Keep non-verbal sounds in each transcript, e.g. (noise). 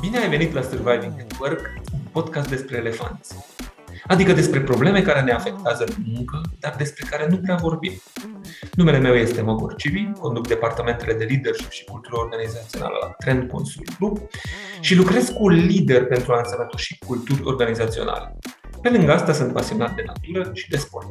Bine ai venit la Surviving at Work, un podcast despre elefanți. Adică despre probleme care ne afectează în muncă, dar despre care nu prea vorbim. Numele meu este Mogor Civi, conduc departamentele de leadership și cultură organizațională la Trend Consult Group și lucrez cu lider pentru a însănătoși culturi organizaționale. Pe lângă asta sunt pasionat de natură și de sport.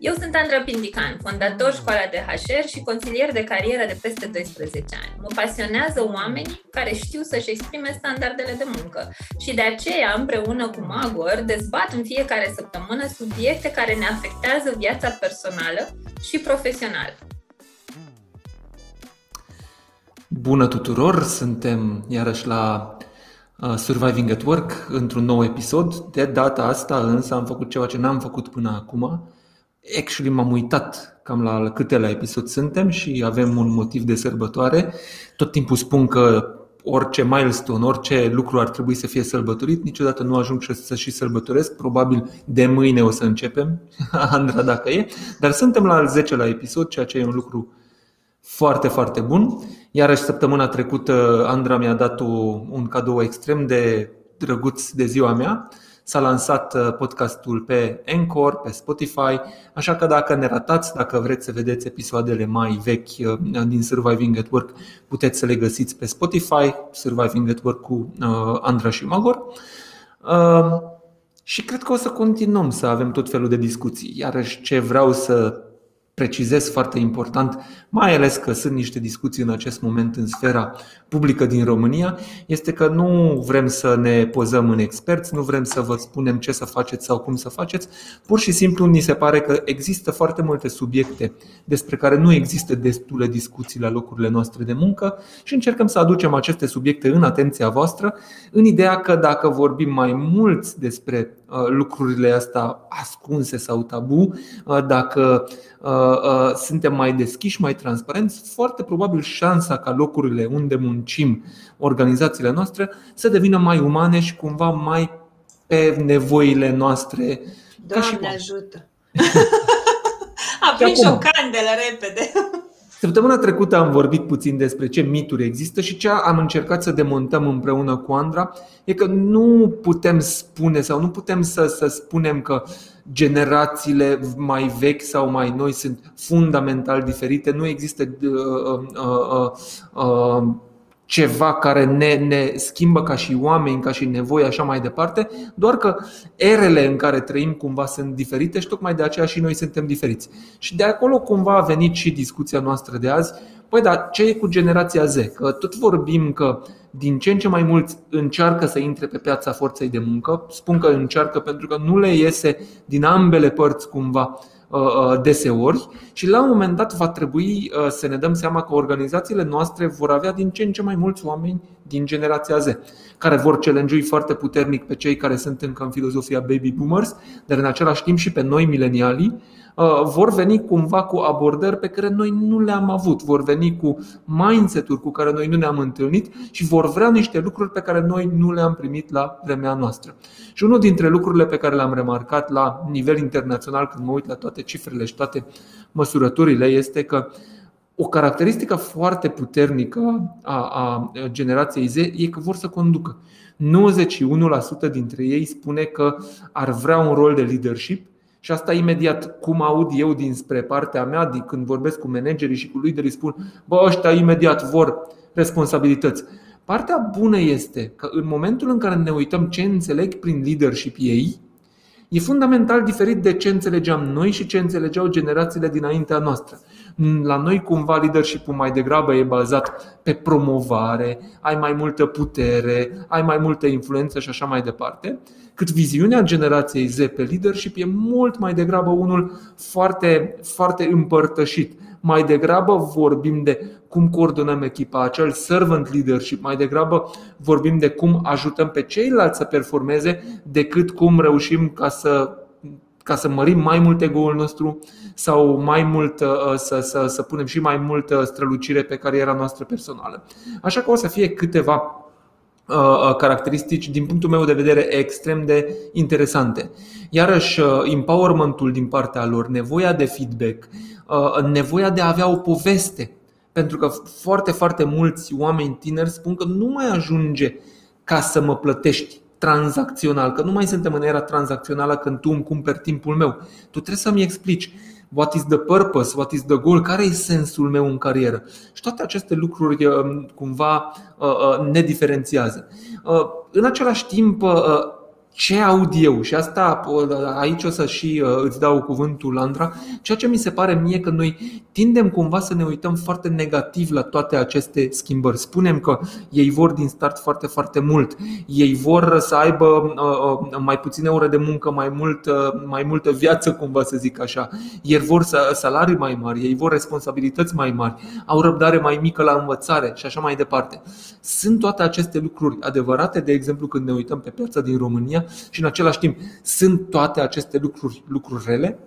Eu sunt Andra Pindican, fondator școala de HR și consilier de carieră de peste 12 ani. Mă pasionează oamenii care știu să-și exprime standardele de muncă și de aceea, împreună cu Magor, dezbat în fiecare săptămână subiecte care ne afectează viața personală și profesională. Bună tuturor! Suntem iarăși la uh, Surviving at Work într-un nou episod. De data asta însă am făcut ceva ce n-am făcut până acum actually m-am uitat cam la câte la episod suntem și avem un motiv de sărbătoare. Tot timpul spun că orice milestone, orice lucru ar trebui să fie sărbătorit, niciodată nu ajung să și sărbătoresc. Probabil de mâine o să începem, (laughs) Andra dacă e, dar suntem la al 10 la episod, ceea ce e un lucru foarte, foarte bun. Iarăși săptămâna trecută Andra mi-a dat un cadou extrem de drăguț de ziua mea S-a lansat uh, podcastul pe Anchor, pe Spotify, așa că dacă ne ratați, dacă vreți să vedeți episoadele mai vechi uh, din Surviving at Work, puteți să le găsiți pe Spotify, Surviving at Work cu uh, Andra și Magor. Și cred că o să continuăm să avem tot felul de discuții. Iarăși ce vreau să precizez foarte important, mai ales că sunt niște discuții în acest moment în sfera publică din România, este că nu vrem să ne pozăm în experți, nu vrem să vă spunem ce să faceți sau cum să faceți. Pur și simplu ni se pare că există foarte multe subiecte despre care nu există destule discuții la locurile noastre de muncă și încercăm să aducem aceste subiecte în atenția voastră, în ideea că dacă vorbim mai mult despre uh, lucrurile astea ascunse sau tabu, uh, dacă uh, suntem mai deschiși, mai transparenți, foarte probabil șansa ca locurile unde muncim, organizațiile noastre, să devină mai umane și cumva mai pe nevoile noastre. Doamne ca și ajută! (laughs) (laughs) Aprins o candelă repede! Săptămâna trecută am vorbit puțin despre ce mituri există și ce am încercat să demontăm împreună cu Andra e că nu putem spune sau nu putem să, să spunem că generațiile mai vechi sau mai noi sunt fundamental diferite. Nu există uh, uh, uh, uh, ceva care ne, ne schimbă ca și oameni, ca și nevoi, așa mai departe, doar că erele în care trăim cumva sunt diferite și tocmai de aceea și noi suntem diferiți. Și de acolo cumva a venit și discuția noastră de azi. Păi da, ce e cu generația Z? Că tot vorbim că din ce în ce mai mulți încearcă să intre pe piața forței de muncă. Spun că încearcă pentru că nu le iese din ambele părți cumva Uh, uh, deseori și la un moment dat va trebui uh, să ne dăm seama că organizațiile noastre vor avea din ce în ce mai mulți oameni din generația Z, care vor challenge foarte puternic pe cei care sunt încă în filozofia baby boomers, dar în același timp și pe noi milenialii, Uh, vor veni cumva cu abordări pe care noi nu le-am avut, vor veni cu mindset-uri cu care noi nu ne-am întâlnit și vor vrea niște lucruri pe care noi nu le-am primit la vremea noastră. Și unul dintre lucrurile pe care le-am remarcat la nivel internațional când mă uit la toate cifrele și toate măsurăturile este că o caracteristică foarte puternică a, a generației Z e că vor să conducă. 91% dintre ei spune că ar vrea un rol de leadership și asta imediat, cum aud eu dinspre partea mea, din când vorbesc cu managerii și cu liderii, spun, bă, ăștia imediat vor responsabilități. Partea bună este că în momentul în care ne uităm ce înțeleg prin leadership ei, e fundamental diferit de ce înțelegeam noi și ce înțelegeau generațiile dinaintea noastră. La noi cumva leadership-ul mai degrabă e bazat pe promovare, ai mai multă putere, ai mai multă influență și așa mai departe, cât viziunea generației Z pe leadership e mult mai degrabă unul foarte, foarte împărtășit. Mai degrabă vorbim de cum coordonăm echipa, acel servant leadership, mai degrabă vorbim de cum ajutăm pe ceilalți să performeze decât cum reușim ca să ca să mărim mai mult ego-ul nostru sau mai mult uh, să, să, să punem și mai multă strălucire pe cariera noastră personală. Așa că o să fie câteva uh, uh, caracteristici, din punctul meu de vedere, extrem de interesante. Iarăși, empowerment-ul din partea lor, nevoia de feedback, nevoia de a avea o poveste Pentru că foarte, foarte mulți oameni tineri spun că nu mai ajunge ca să mă plătești tranzacțional, că nu mai suntem în era tranzacțională când tu îmi cumperi timpul meu. Tu trebuie să-mi explici what is the purpose, what is the goal, care e sensul meu în carieră. Și toate aceste lucruri uh, cumva uh, uh, ne diferențiază. În același timp, ce aud eu și asta aici o să și uh, îți dau cuvântul, Andra, ceea ce mi se pare mie că noi tindem cumva să ne uităm foarte negativ la toate aceste schimbări. Spunem că ei vor din start foarte, foarte mult. Ei vor să aibă uh, uh, mai puține ore de muncă, mai, mult, mai multă viață, cumva să zic așa. Ei vor salarii mai mari, ei vor responsabilități mai mari, au răbdare mai mică la învățare și așa mai departe. Sunt toate aceste lucruri adevărate, de exemplu, când ne uităm pe piața din România, și în același timp sunt toate aceste lucruri, lucruri rele?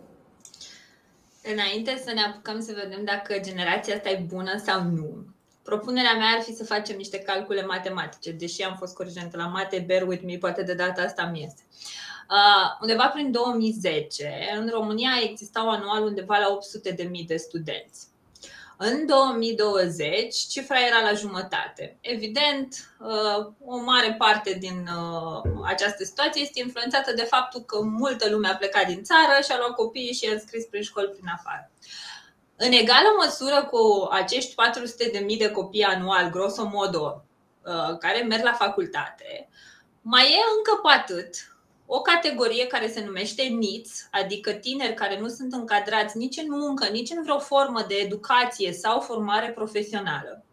Înainte să ne apucăm să vedem dacă generația asta e bună sau nu, propunerea mea ar fi să facem niște calcule matematice, deși am fost corigentă la mate, bear with me, poate de data asta mi este. Uh, undeva prin 2010, în România existau anual undeva la 800.000 de studenți. În 2020, cifra era la jumătate. Evident, uh, o mare parte din uh, această situație este influențată de faptul că multă lume a plecat din țară și a luat copiii și i-a înscris prin școli prin afară. În egală măsură cu acești 400.000 de copii anual, grosomodo, uh, care merg la facultate, mai e încă pe atât o categorie care se numește NITS, adică tineri care nu sunt încadrați nici în muncă, nici în vreo formă de educație sau formare profesională.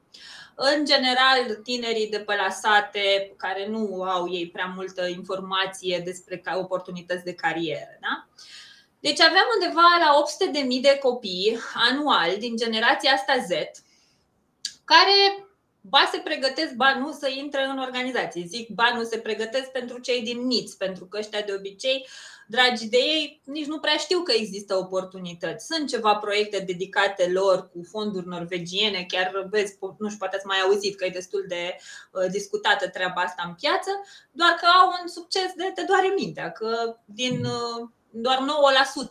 În general, tinerii de pe la sate care nu au ei prea multă informație despre oportunități de carieră. Da? Deci aveam undeva la 800.000 de copii anual din generația asta Z care ba se pregătesc, ba nu să intre în organizație. Zic, ba nu se pregătesc pentru cei din NITS, pentru că ăștia de obicei, dragi de ei, nici nu prea știu că există oportunități. Sunt ceva proiecte dedicate lor cu fonduri norvegiene, chiar vezi, nu știu, poate ați mai auzit că e destul de uh, discutată treaba asta în piață, doar că au un succes de te doare mintea, că din uh, doar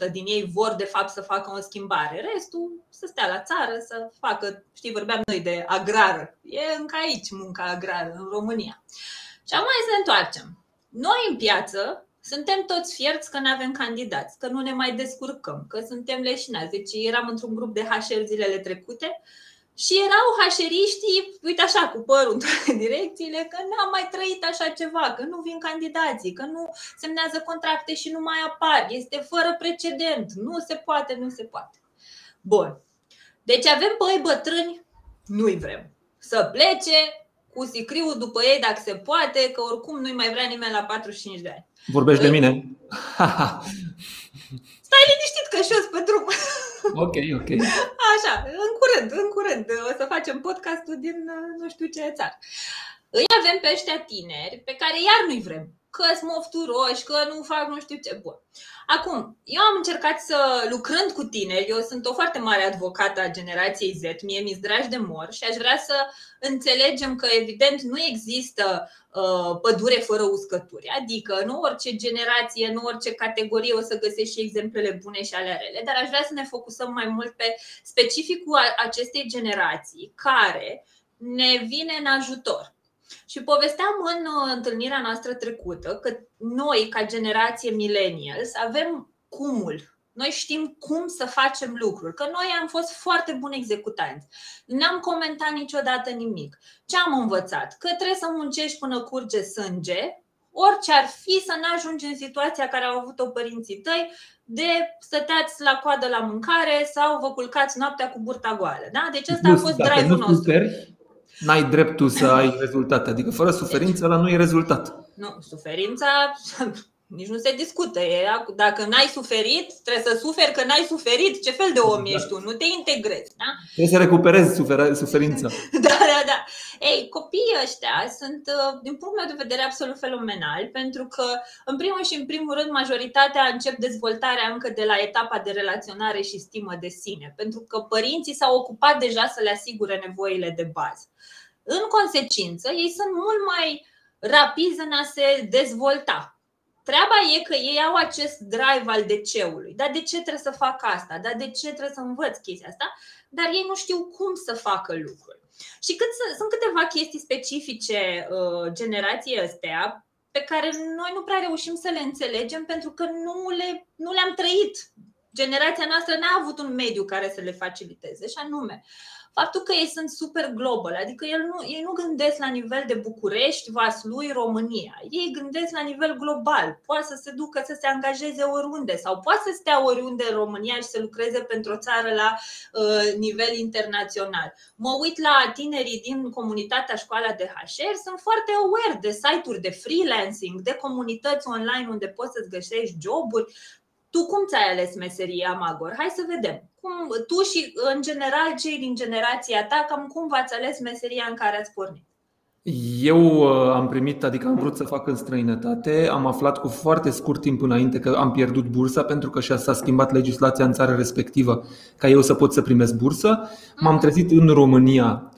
9% din ei vor de fapt să facă o schimbare. Restul să stea la țară, să facă, știi, vorbeam noi de agrară. E încă aici munca agrară în România. Și acum să ne întoarcem. Noi în piață suntem toți fierți că nu avem candidați, că nu ne mai descurcăm, că suntem leșinați. Deci eram într-un grup de HR zilele trecute și erau hașeriștii, uite așa, cu părul în toate (laughs) direcțiile, că n-am mai trăit așa ceva, că nu vin candidații, că nu semnează contracte și nu mai apar, este fără precedent, nu se poate, nu se poate. Bun. Deci avem băi bătrâni, nu-i vrem. Să plece cu sicriul după ei dacă se poate, că oricum nu-i mai vrea nimeni la 45 de ani. Vorbești de mine? (laughs) (laughs) Stai liniștit că și pe drum. Ok, ok. Așa, în curând, în curând o să facem podcastul din nu știu ce țară. Îi avem pe ăștia tineri pe care iar nu-i vrem că sunt mofturoși, că nu fac nu știu ce. Bun. Acum, eu am încercat să, lucrând cu tineri, eu sunt o foarte mare advocată a generației Z, mie mi-s dragi de mor și aș vrea să înțelegem că, evident, nu există uh, pădure fără uscături. Adică, nu orice generație, nu orice categorie o să găsești și exemplele bune și ale rele, dar aș vrea să ne focusăm mai mult pe specificul acestei generații care ne vine în ajutor. Și povesteam în uh, întâlnirea noastră trecută că noi, ca generație millennials, avem cumul. Noi știm cum să facem lucruri, că noi am fost foarte buni executanți. N-am comentat niciodată nimic. Ce am învățat? Că trebuie să muncești până curge sânge, orice ar fi să nu ajungi în situația care au avut-o părinții tăi de stăteați la coadă la mâncare sau vă culcați noaptea cu burta goală. Da? Deci ăsta a fost drive-ul nostru n-ai dreptul să ai (laughs) rezultate. Adică fără suferință, la nu e rezultat. Nu, suferința (laughs) nici nu se discută. E, dacă n-ai suferit, trebuie să suferi că n-ai suferit. Ce fel de om da. ești tu? Nu te integrezi. Da? Trebuie să recuperezi suferința. (laughs) da, da, da. Ei, copiii ăștia sunt, uh, din punctul meu de vedere, absolut fenomenali, pentru că, în primul și în primul rând, majoritatea încep dezvoltarea încă de la etapa de relaționare și stimă de sine, pentru că părinții s-au ocupat deja să le asigure nevoile de bază. În consecință, ei sunt mult mai rapizi în a se dezvolta Treaba e că ei au acest drive al DC-ului. Dar de ce trebuie să fac asta? Dar de ce trebuie să învăț chestia asta? Dar ei nu știu cum să facă lucruri. Și cât sunt câteva chestii specifice uh, generației astea pe care noi nu prea reușim să le înțelegem pentru că nu, le, nu le-am trăit. Generația noastră n-a avut un mediu care să le faciliteze, și anume faptul că ei sunt super global, adică ei nu, ei nu gândesc la nivel de București, Vaslui, România. Ei gândesc la nivel global. Poate să se ducă să se angajeze oriunde sau poate să stea oriunde în România și să lucreze pentru o țară la uh, nivel internațional. Mă uit la tinerii din comunitatea școala de HR, sunt foarte aware de site-uri de freelancing, de comunități online unde poți să-ți găsești joburi. Tu cum ți-ai ales meseria, Magor? Hai să vedem. Cum, tu și, în general, cei din generația ta, cam cum v-ați ales meseria în care ați pornit? Eu uh, am primit, adică am vrut să fac în străinătate, am aflat cu foarte scurt timp înainte că am pierdut bursa pentru că și-a s-a schimbat legislația în țara respectivă ca eu să pot să primesc bursă. M-am mm. trezit în România Uh,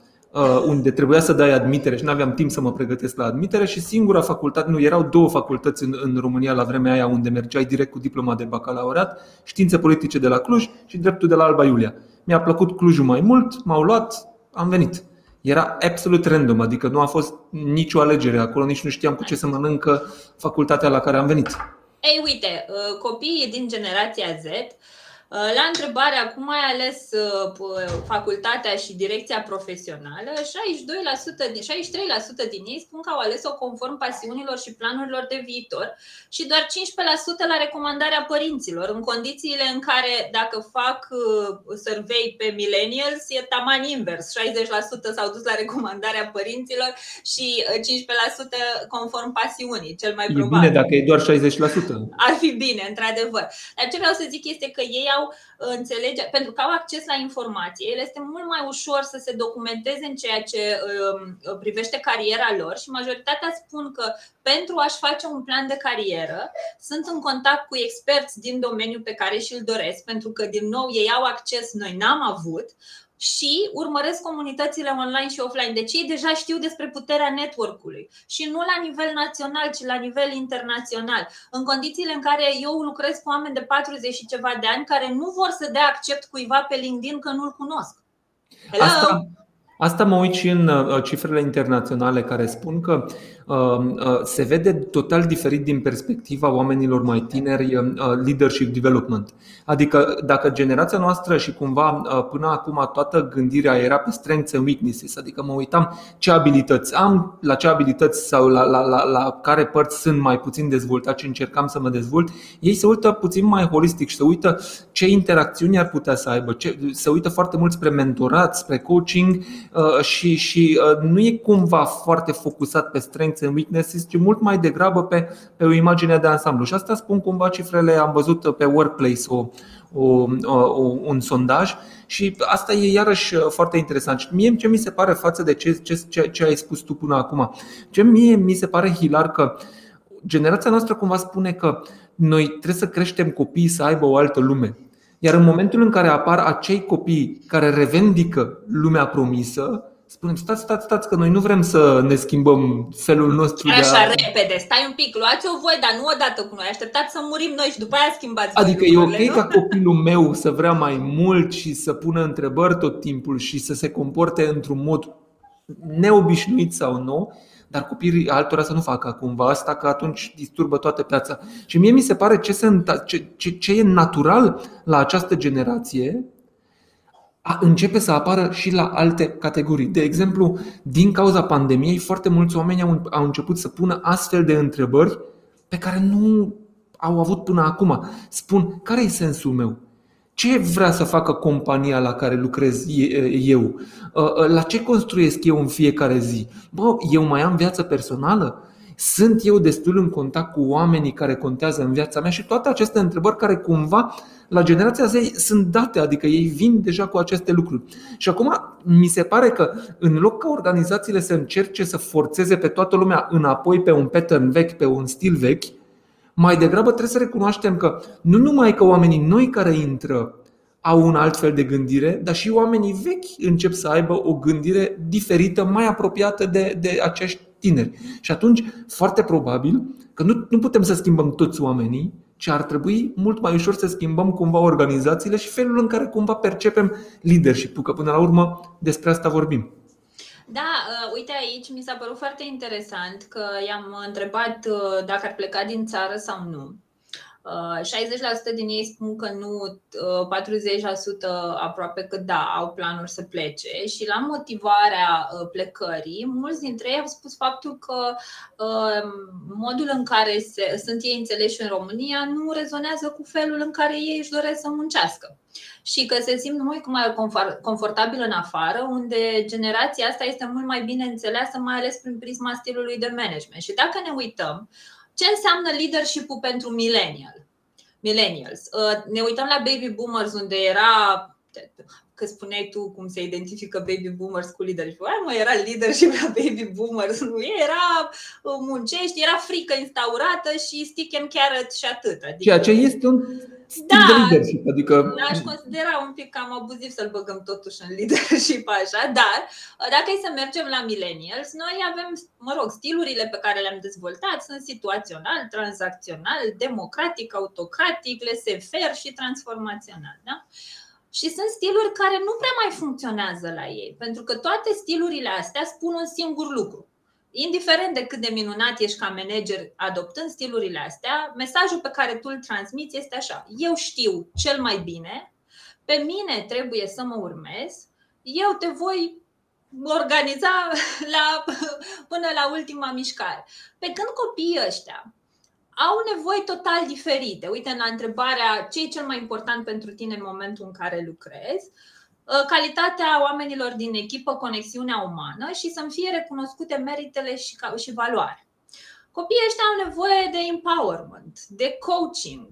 unde trebuia să dai admitere și nu aveam timp să mă pregătesc la admitere și singura facultate, nu, erau două facultăți în, în România la vremea aia unde mergeai direct cu diploma de bacalaureat, științe politice de la Cluj și dreptul de la Alba Iulia. Mi-a plăcut Clujul mai mult, m-au luat, am venit. Era absolut random, adică nu a fost nicio alegere acolo, nici nu știam cu ce să mănâncă facultatea la care am venit. Ei, uite, uh, copiii din generația Z Uh, la întrebarea cum ai ales uh, facultatea și direcția profesională, 62%, 63% din ei spun că au ales-o conform pasiunilor și planurilor de viitor și doar 15% la recomandarea părinților, în condițiile în care dacă fac uh, survey pe millennials e taman invers, 60% s-au dus la recomandarea părinților și 15% conform pasiunii, cel mai probabil. E bine dacă e doar 60%. Ar fi bine, într-adevăr. Dar ce vreau să zic este că ei au au înțelege, pentru că au acces la informație, el este mult mai ușor să se documenteze în ceea ce um, privește cariera lor și majoritatea spun că pentru a-și face un plan de carieră sunt în contact cu experți din domeniul pe care și-l doresc, pentru că, din nou, ei au acces, noi n-am avut, și urmăresc comunitățile online și offline. Deci ei deja știu despre puterea network-ului și nu la nivel național, ci la nivel internațional. În condițiile în care eu lucrez cu oameni de 40 și ceva de ani care nu vor să dea accept cuiva pe LinkedIn că nu-l cunosc. Hello? Asta, asta mă uit și în uh, cifrele internaționale care spun că Um, uh, se vede total diferit din perspectiva oamenilor mai tineri um, uh, leadership development. Adică dacă generația noastră și cumva uh, până acum toată gândirea era pe strengths and weaknesses, adică mă uitam ce abilități am, la ce abilități sau la, la, la, la care părți sunt mai puțin dezvoltat și încercam să mă dezvolt, ei se uită puțin mai holistic și se uită ce interacțiuni ar putea să aibă, ce, se uită foarte mult spre mentorat, spre coaching și, și nu e cumva foarte focusat pe strengths strengths and weaknesses, ci mult mai degrabă pe, pe o imagine de ansamblu. Și asta spun cumva cifrele, am văzut pe Workplace o, o, o, un sondaj și asta e iarăși foarte interesant. Mie ce mi se pare față de ce, ce, ce ai spus tu până acum, ce mie mi se pare hilar că generația noastră cumva spune că noi trebuie să creștem copiii să aibă o altă lume. Iar în momentul în care apar acei copii care revendică lumea promisă, spunem, stați, stați, stați, că noi nu vrem să ne schimbăm felul nostru Așa, de a... repede, stai un pic, luați-o voi, dar nu odată cu noi, așteptați să murim noi și după aia schimbați Adică e ok nu? ca copilul meu să vrea mai mult și să pună întrebări tot timpul și să se comporte într-un mod neobișnuit sau nu, dar copiii altora să nu facă cumva asta, că atunci disturbă toată piața. Și mie mi se pare ce, se, ce, ce, ce e natural la această generație a începe să apară și la alte categorii. De exemplu, din cauza pandemiei, foarte mulți oameni au, au început să pună astfel de întrebări pe care nu au avut până acum. Spun, care e sensul meu? Ce vrea să facă compania la care lucrez eu? La ce construiesc eu în fiecare zi? Bă, eu mai am viață personală? Sunt eu destul în contact cu oamenii care contează în viața mea? Și toate aceste întrebări care cumva la generația Z sunt date, adică ei vin deja cu aceste lucruri. Și acum mi se pare că în loc ca organizațiile să încerce să forțeze pe toată lumea înapoi pe un pattern vechi, pe un stil vechi, mai degrabă trebuie să recunoaștem că nu numai că oamenii noi care intră au un alt fel de gândire, dar și oamenii vechi încep să aibă o gândire diferită, mai apropiată de, de acești tineri. Și atunci, foarte probabil că nu, nu putem să schimbăm toți oamenii, ci ar trebui mult mai ușor să schimbăm cumva organizațiile și felul în care cumva percepem leadership că până la urmă despre asta vorbim. Da, uh, uite aici mi s-a părut foarte interesant că i-am întrebat uh, dacă ar pleca din țară sau nu. 60% din ei spun că nu, 40% aproape că da, au planuri să plece și la motivarea plecării, mulți dintre ei au spus faptul că modul în care se, sunt ei înțeleși în România nu rezonează cu felul în care ei își doresc să muncească și că se simt mult mai confortabil în afară, unde generația asta este mult mai bine înțeleasă, mai ales prin prisma stilului de management. Și dacă ne uităm, ce înseamnă leadership-ul pentru millennial? millennials? Uh, ne uităm la baby boomers unde era că spuneai tu cum se identifică baby boomers cu leadership. Ai, mă, era leadership la baby boomers, (laughs) nu era uh, muncești, era frică instaurată și stick and carrot și atât. Adică... Ceea ce este un da, de leadership. Adică... Aș considera un pic cam abuziv să-l băgăm totuși în (laughs) leadership așa, dar dacă e să mergem la millennials, noi avem, mă rog, stilurile pe care le-am dezvoltat sunt situațional, tranzacțional, democratic, autocratic, laissez-faire și transformațional. Da? Și sunt stiluri care nu prea mai funcționează la ei, pentru că toate stilurile astea spun un singur lucru indiferent de cât de minunat ești ca manager adoptând stilurile astea, mesajul pe care tu îl transmiți este așa: eu știu cel mai bine, pe mine trebuie să mă urmez, eu te voi organiza (laughs) la, până la ultima mișcare. Pe când copiii ăștia au nevoi total diferite. Uite, la întrebarea ce e cel mai important pentru tine în momentul în care lucrezi, Uh, calitatea oamenilor din echipă, conexiunea umană și să-mi fie recunoscute meritele și, și valoare. Copiii ăștia au nevoie de empowerment, de coaching,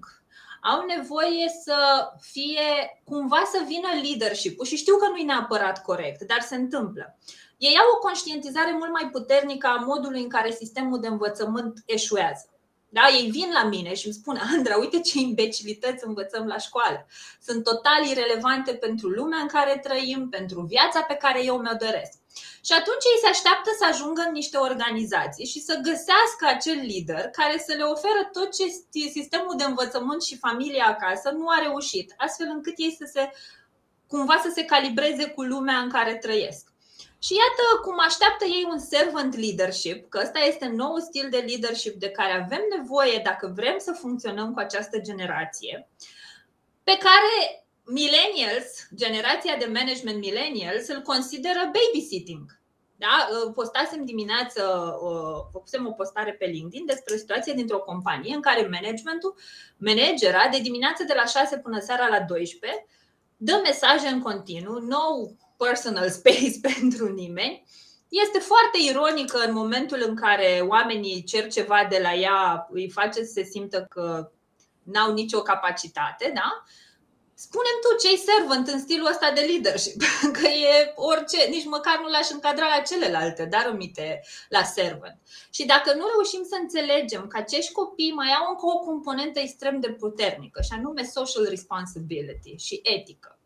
au nevoie să fie cumva să vină leadership și știu că nu e neapărat corect, dar se întâmplă. Ei au o conștientizare mult mai puternică a modului în care sistemul de învățământ eșuează. Da? Ei vin la mine și îmi spun, Andra, uite ce imbecilități învățăm la școală. Sunt total irelevante pentru lumea în care trăim, pentru viața pe care eu mi-o doresc. Și atunci ei se așteaptă să ajungă în niște organizații și să găsească acel lider care să le oferă tot ce sistemul de învățământ și familia acasă nu a reușit, astfel încât ei să se cumva să se calibreze cu lumea în care trăiesc. Și iată cum așteaptă ei un servant leadership, că ăsta este nou stil de leadership de care avem nevoie dacă vrem să funcționăm cu această generație, pe care millennials, generația de management millennials, îl consideră babysitting. Da? Postasem dimineață, făcusem o postare pe LinkedIn despre o situație dintr-o companie în care managementul, managera de dimineață de la 6 până seara la 12, dă mesaje în continuu, nou personal (laughs) space (laughs) pentru nimeni. Este foarte ironică în momentul în care oamenii cer ceva de la ea, îi face să se simtă că n-au nicio capacitate, da? Spunem tu ce-i servant în stilul ăsta de leadership, (laughs) că e orice, nici măcar nu l-aș încadra la celelalte, dar umite la servant. Și dacă nu reușim să înțelegem că acești copii mai au încă o componentă extrem de puternică, și anume social responsibility și etică,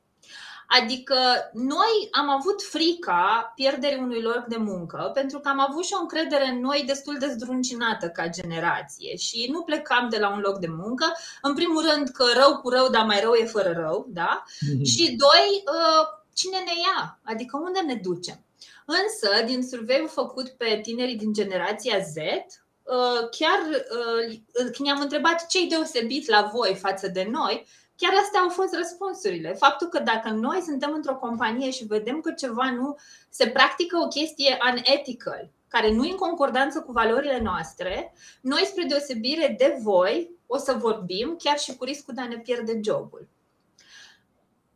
Adică noi am avut frica pierderii unui loc de muncă pentru că am avut și o încredere în noi destul de zdruncinată ca generație și nu plecam de la un loc de muncă. În primul rând că rău cu rău, dar mai rău e fără rău, da? Mm-hmm. Și doi, uh, cine ne ia? Adică unde ne ducem? Însă, din survey făcut pe tinerii din generația Z, uh, chiar uh, când ne-am întrebat ce-i deosebit la voi față de noi, Chiar astea au fost răspunsurile. Faptul că dacă noi suntem într-o companie și vedem că ceva nu se practică o chestie unethical, care nu e în concordanță cu valorile noastre, noi, spre deosebire de voi, o să vorbim chiar și cu riscul de a ne pierde jobul.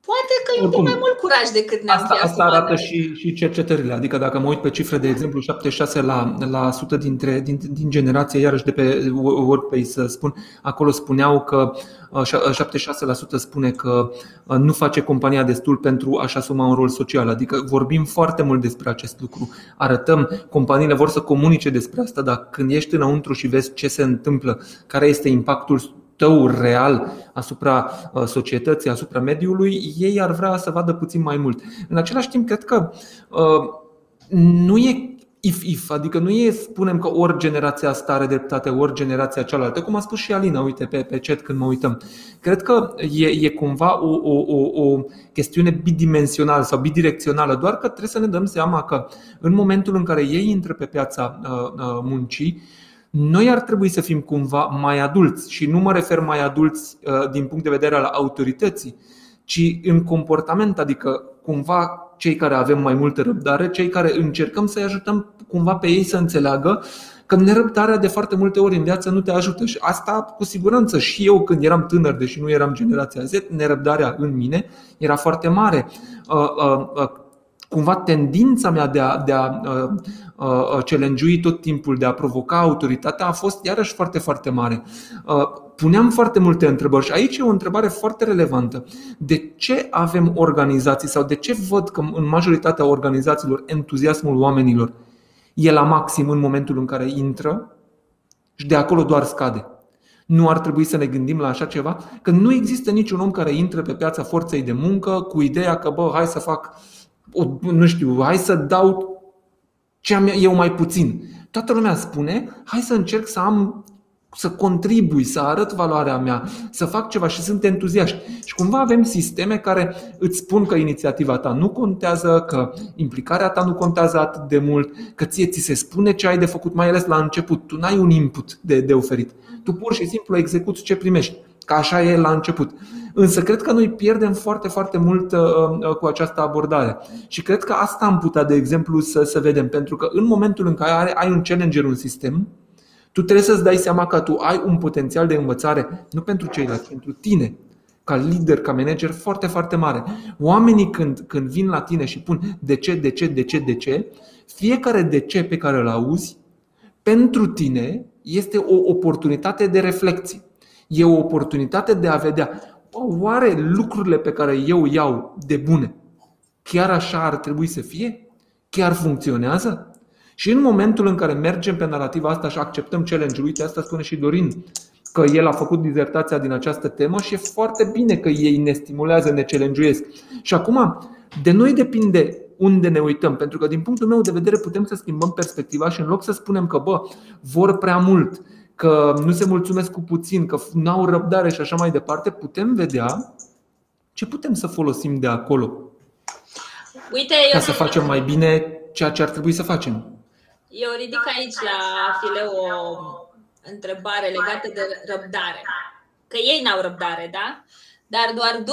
Poate că e un pic mai mult curaj decât ne-am Asta, asta arată și, și cercetările. Adică dacă mă uit pe cifre, de exemplu, 76% la, la sută dintre, din, din generație, iarăși de pe Workplace să spun, acolo spuneau că 76% spune că nu face compania destul pentru a-și asuma un rol social. Adică vorbim foarte mult despre acest lucru. Arătăm, companiile vor să comunice despre asta, dar când ești înăuntru și vezi ce se întâmplă, care este impactul tău real asupra uh, societății, asupra mediului, ei ar vrea să vadă puțin mai mult. În același timp, cred că uh, nu e if-if, adică nu e spunem că ori generația asta are dreptate, ori generația cealaltă, cum a spus și Alina, uite, pe, pe chat când mă uităm. Cred că e, e cumva o, o, o, o chestiune bidimensională sau bidirecțională, doar că trebuie să ne dăm seama că în momentul în care ei intră pe piața uh, uh, muncii, noi ar trebui să fim cumva mai adulți și nu mă refer mai adulți uh, din punct de vedere al autorității, ci în comportament, adică cumva cei care avem mai multă răbdare, cei care încercăm să-i ajutăm cumva pe ei să înțeleagă că nerăbdarea de foarte multe ori în viață nu te ajută și asta cu siguranță și eu când eram tânăr, deși nu eram generația Z, nerăbdarea în mine era foarte mare. Uh, uh, uh, cumva tendința mea de a, de a challenge tot timpul, de a provoca autoritatea a fost iarăși foarte, foarte mare puneam foarte multe întrebări și aici e o întrebare foarte relevantă. De ce avem organizații sau de ce văd că în majoritatea organizațiilor entuziasmul oamenilor e la maxim în momentul în care intră și de acolo doar scade? Nu ar trebui să ne gândim la așa ceva? Că nu există niciun om care intră pe piața forței de muncă cu ideea că, bă, hai să fac, nu știu, hai să dau ce am eu mai puțin. Toată lumea spune, hai să încerc să am să contribui, să arăt valoarea mea, să fac ceva și sunt entuziaști. Și cumva avem sisteme care îți spun că inițiativa ta nu contează, că implicarea ta nu contează atât de mult, că ție ți se spune ce ai de făcut, mai ales la început. Tu n-ai un input de, de oferit. Tu pur și simplu execuți ce primești. Ca așa e la început. Însă cred că noi pierdem foarte, foarte mult uh, uh, cu această abordare. Și cred că asta am putea, de exemplu, să, să vedem. Pentru că în momentul în care ai un challenger, un sistem, tu trebuie să-ți dai seama că tu ai un potențial de învățare, nu pentru ceilalți, pentru tine, ca lider, ca manager, foarte, foarte mare. Oamenii când, când vin la tine și pun de ce, de ce, de ce, de ce, fiecare de ce pe care îl auzi, pentru tine este o oportunitate de reflexie. E o oportunitate de a vedea, oare lucrurile pe care eu iau de bune, chiar așa ar trebui să fie? Chiar funcționează? Și în momentul în care mergem pe narativa asta și acceptăm challenge-ul, uite, asta spune și Dorin, că el a făcut dizertația din această temă și e foarte bine că ei ne stimulează, ne challenge Și acum, de noi depinde unde ne uităm, pentru că din punctul meu de vedere putem să schimbăm perspectiva și în loc să spunem că, bă, vor prea mult, că nu se mulțumesc cu puțin, că nu au răbdare și așa mai departe, putem vedea ce putem să folosim de acolo Uite, ca să facem mai bine ceea ce ar trebui să facem. Eu ridic aici la fileu o întrebare legată de răbdare. Că ei n-au răbdare, da? Dar doar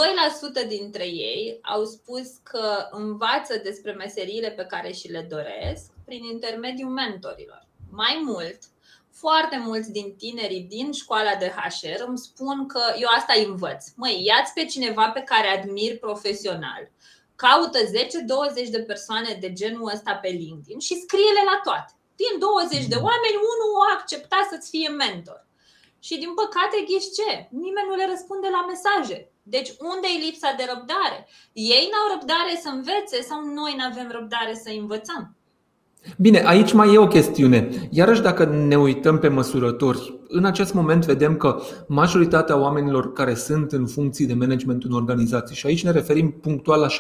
2% dintre ei au spus că învață despre meseriile pe care și le doresc prin intermediul mentorilor. Mai mult, foarte mulți din tinerii din școala de HR îmi spun că eu asta îi învăț. Măi, iați pe cineva pe care admir profesional, caută 10-20 de persoane de genul ăsta pe LinkedIn și scrie-le la toate. Din 20 de oameni, unul a acceptat să-ți fie mentor. Și din păcate, ghiși ce? Nimeni nu le răspunde la mesaje. Deci unde e lipsa de răbdare? Ei n-au răbdare să învețe sau noi nu avem răbdare să învățăm? Bine, aici mai e o chestiune. Iarăși dacă ne uităm pe măsurători, în acest moment vedem că majoritatea oamenilor care sunt în funcții de management în organizații, și aici ne referim punctual la 67%,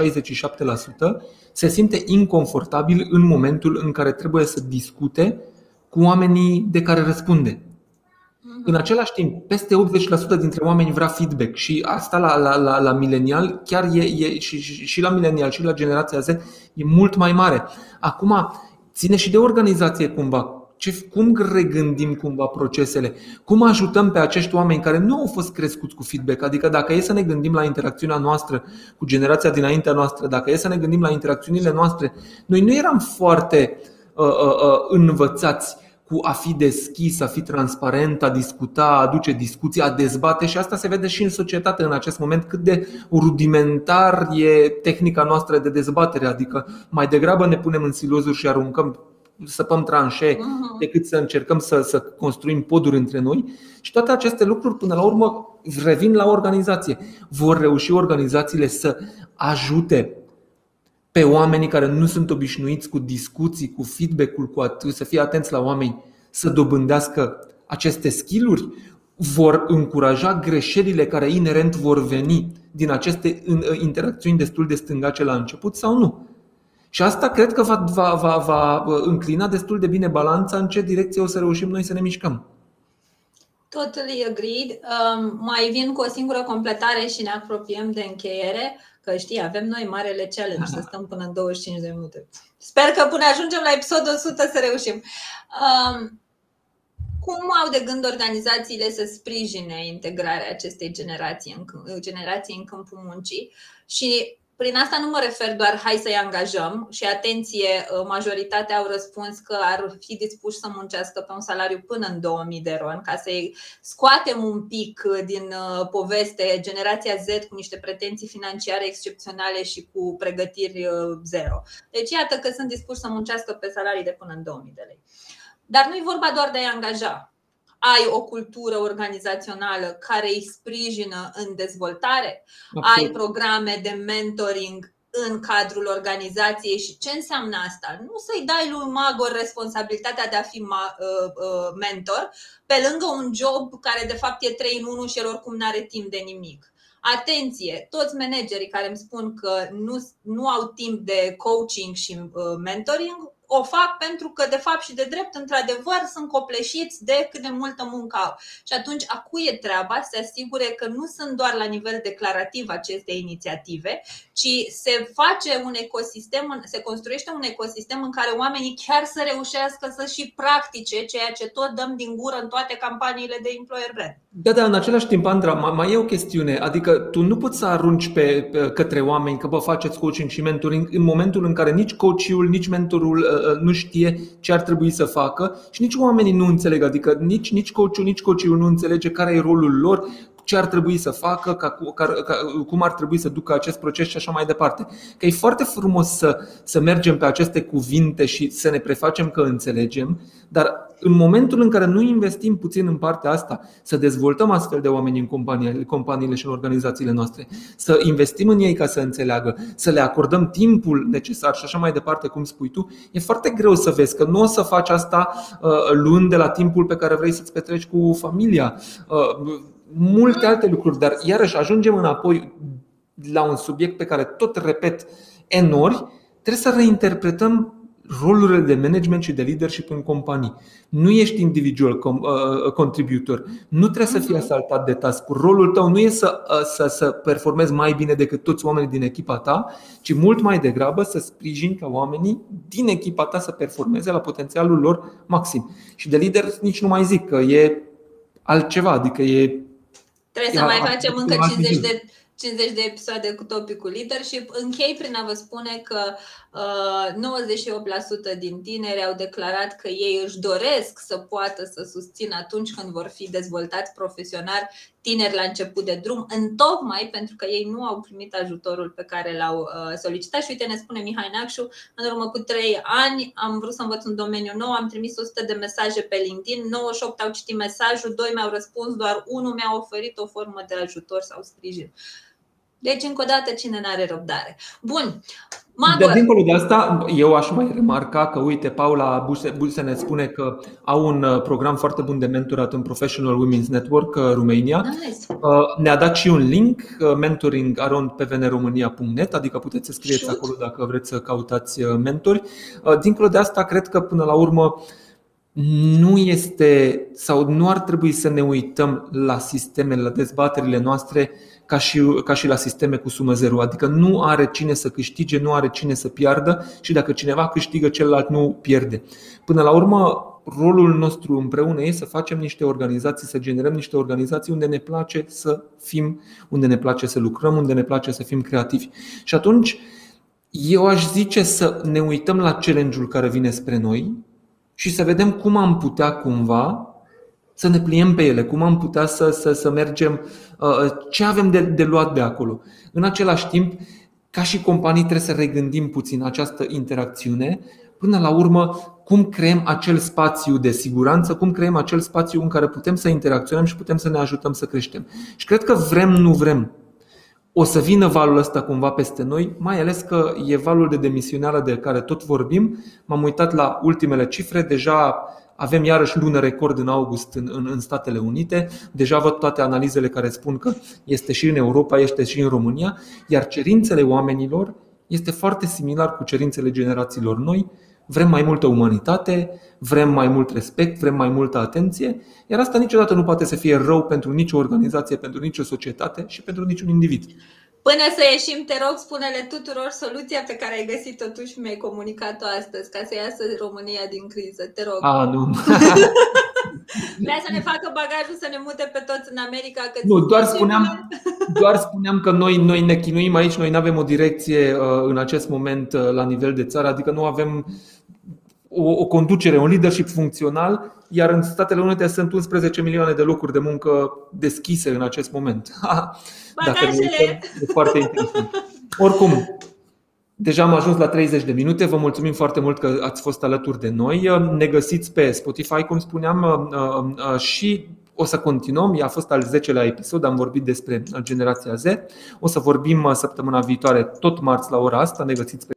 se simte inconfortabil în momentul în care trebuie să discute cu oamenii de care răspunde. Mhm. În același timp, peste 80% dintre oameni vrea feedback și asta la, la, la, la milenial, chiar e, e și, și, și la milenial și la generația Z, e mult mai mare. Acum, ține și de organizație cumva. Ce, cum regândim cumva procesele? Cum ajutăm pe acești oameni care nu au fost crescuți cu feedback? Adică dacă e să ne gândim la interacțiunea noastră cu generația dinaintea noastră, dacă e să ne gândim la interacțiunile noastre, noi nu eram foarte uh, uh, uh, învățați cu a fi deschis, a fi transparent, a discuta, a aduce discuții, a dezbate și asta se vede și în societate în acest moment cât de rudimentar e tehnica noastră de dezbatere, adică mai degrabă ne punem în silozuri și aruncăm săpăm tranșe mhm. decât să încercăm să, să construim poduri între noi și toate aceste lucruri până la urmă revin la organizație. Vor reuși organizațiile să ajute pe oamenii care nu sunt obișnuiți cu discuții, cu feedback-ul, cu at- să fie atenți la oameni, să dobândească aceste skill-uri, vor încuraja greșelile care inerent vor veni din aceste interacțiuni destul de stângace la început sau nu? Și asta cred că va, va, va, va înclina destul de bine balanța în ce direcție o să reușim noi să ne mișcăm. Totally agreed. Um, mai vin cu o singură completare și ne apropiem de încheiere, că știi, avem noi marele challenge să stăm până în 25 de minute. Sper că până ajungem la episodul 100 să reușim. Um, cum au de gând organizațiile să sprijine integrarea acestei generații în, generații în câmpul muncii? Și prin asta nu mă refer doar hai să-i angajăm și atenție, uh, majoritatea au răspuns că ar fi dispuși să muncească pe un salariu până în 2000 de ron ca să-i scoatem un pic uh, din uh, poveste generația Z cu niște pretenții financiare excepționale și cu pregătiri zero. Deci iată că sunt dispuși să muncească pe salarii de până în 2000 de lei. Dar nu e vorba doar de a-i angaja. Ai o cultură organizațională care îi sprijină în dezvoltare, Absolut. ai programe de mentoring în cadrul organizației și ce înseamnă asta? Nu să-i dai lui Magor responsabilitatea de a fi uh, uh, mentor pe lângă un job care de fapt e 3 în 1 și el oricum nu are timp de nimic. Atenție, toți managerii care îmi spun că nu, nu au timp de coaching și uh, mentoring o fac pentru că, de fapt și de drept, într-adevăr, sunt copleșiți de cât de multă muncă au. Și atunci, a cui e treaba să se asigure că nu sunt doar la nivel declarativ aceste inițiative, ci se face un ecosistem, se construiește un ecosistem în care oamenii chiar să reușească să și practice ceea ce tot dăm din gură în toate campaniile de employer brand. Da, da, în același timp, Andra, mai e o chestiune. Adică tu nu poți să arunci pe, pe către oameni că vă faceți coaching și mentoring în momentul în care nici coachul, nici mentorul uh, uh, nu știe ce ar trebui să facă și nici oamenii nu înțeleg. Adică nici, nici coachul, nici coachul nu înțelege care e rolul lor, ce ar trebui să facă, ca, ca, ca, cum ar trebui să ducă acest proces și așa mai departe. Că e foarte frumos să, să mergem pe aceste cuvinte și să ne prefacem că înțelegem, dar în momentul în care nu investim puțin în partea asta, să dezvoltăm astfel de oameni în companiile, companiile și în organizațiile noastre, să investim în ei ca să înțeleagă, să le acordăm timpul necesar și așa mai departe, cum spui tu, e foarte greu să vezi că nu o să faci asta uh, luând de la timpul pe care vrei să-ți petreci cu familia uh, multe alte lucruri, dar iarăși ajungem înapoi la un subiect pe care tot repet enori, trebuie să reinterpretăm rolurile de management și de leadership în companii. Nu ești individual uh, contributor, nu trebuie să fii mhm. asaltat de task Rolul tău nu e să, uh, să, să performezi mai bine decât toți oamenii din echipa ta, ci mult mai degrabă să sprijini ca oamenii din echipa ta să performeze la potențialul lor maxim. Și de lider nici nu mai zic că e altceva, adică e Trebuie să mai facem încă 50 de 50 de episoade cu topicul leadership. Închei prin a vă spune că uh, 98% din tineri au declarat că ei își doresc să poată să susțină atunci când vor fi dezvoltați profesional tineri la început de drum, în tocmai pentru că ei nu au primit ajutorul pe care l-au uh, solicitat. Și uite, ne spune Mihai Nacșu, în urmă cu 3 ani am vrut să învăț un domeniu nou, am trimis 100 de mesaje pe LinkedIn, 98 au citit mesajul, 2 mi-au răspuns, doar unul mi-a oferit o formă de ajutor sau sprijin. Deci, încă o dată, cine nu are răbdare. Bun. Magor. Dar dincolo de asta, eu aș mai remarca că, uite, Paula Buse ne spune că au un uh, program foarte bun de mentorat în Professional Women's Network uh, Romania. Nice. Uh, ne-a dat și un link, mentoringaroundpvnromania.net, adică puteți să scrieți Shoot. acolo dacă vreți să cautați mentori. Dincolo de asta, cred că până la urmă nu este sau nu ar trebui să ne uităm la sistemele, la dezbaterile noastre ca și, ca și la sisteme cu sumă zero. Adică nu are cine să câștige, nu are cine să piardă și dacă cineva câștigă, celălalt nu pierde. Până la urmă, rolul nostru împreună e să facem niște organizații, să generăm niște organizații unde ne place să fim, unde ne place să lucrăm, unde ne place să fim creativi. Și atunci, eu aș zice să ne uităm la challenge-ul care vine spre noi și să vedem cum am putea cumva să ne pliem pe ele, cum am putea să, să, să mergem, uh, ce avem de, de luat de acolo. În același timp, ca și companii trebuie să regândim puțin această interacțiune, până la urmă cum creăm acel spațiu de siguranță, cum creăm acel spațiu în care putem să interacționăm și putem să ne ajutăm să creștem. Și cred că vrem, nu vrem. O să vină valul ăsta cumva peste noi, mai ales că e valul de demisionare de care tot vorbim. M-am uitat la ultimele cifre, deja avem iarăși lună record în august în, în, în Statele Unite. Deja văd toate analizele care spun că este și în Europa, este și în România, iar cerințele oamenilor este foarte similar cu cerințele generațiilor noi. Vrem mai multă umanitate, vrem mai mult respect, vrem mai multă atenție, iar asta niciodată nu poate să fie rău pentru nicio organizație, pentru nicio societate și pentru niciun individ. Până să ieșim, te rog, spune-le tuturor soluția pe care ai găsit totuși și mi-ai comunicat-o astăzi ca să iasă România din criză. Te rog. A, nu. (laughs) Vrea să ne facă bagajul să ne mute pe toți în America. Că nu, doar spuneam, (laughs) doar spuneam că noi, noi ne chinuim aici, noi nu avem o direcție uh, în acest moment uh, la nivel de țară, adică nu avem o, o conducere, un leadership funcțional, iar în Statele Unite sunt 11 milioane de locuri de muncă deschise în acest moment. (laughs) Dacă ne e foarte interesant. Oricum, deja am ajuns la 30 de minute. Vă mulțumim foarte mult că ați fost alături de noi. Ne găsiți pe Spotify, cum spuneam, uh, uh, și o să continuăm. A fost al 10-lea episod, am vorbit despre generația Z. O să vorbim uh, săptămâna viitoare, tot marți la ora asta. Ne găsiți pe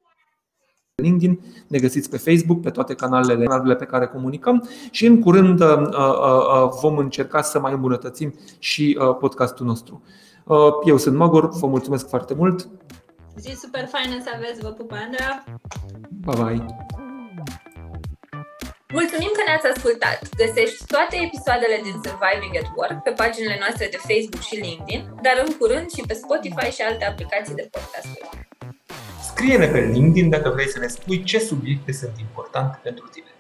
LinkedIn, ne găsiți pe Facebook, pe toate canalele, canalele pe care comunicăm și în curând vom încerca să mai îmbunătățim și podcastul nostru. Uh, eu sunt Magor, vă mulțumesc foarte mult. Zi super faină să aveți, vă pup, Andra. Bye bye. Mulțumim că ne-ați ascultat! Găsești toate episoadele din Surviving at Work pe paginile noastre de Facebook și LinkedIn, dar în curând și pe Spotify și alte aplicații de podcasturi. Scrie-ne pe LinkedIn dacă vrei să ne spui ce subiecte sunt importante pentru tine.